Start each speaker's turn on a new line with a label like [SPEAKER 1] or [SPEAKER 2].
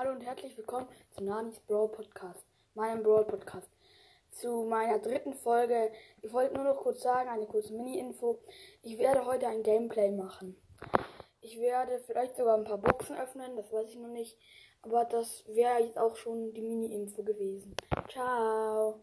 [SPEAKER 1] Hallo und herzlich willkommen zu Nanis Brawl Podcast, meinem Brawl Podcast. Zu meiner dritten Folge. Ich wollte nur noch kurz sagen, eine kurze Mini-Info. Ich werde heute ein Gameplay machen. Ich werde vielleicht sogar ein paar Boxen öffnen, das weiß ich noch nicht. Aber das wäre jetzt auch schon die Mini-Info gewesen. Ciao.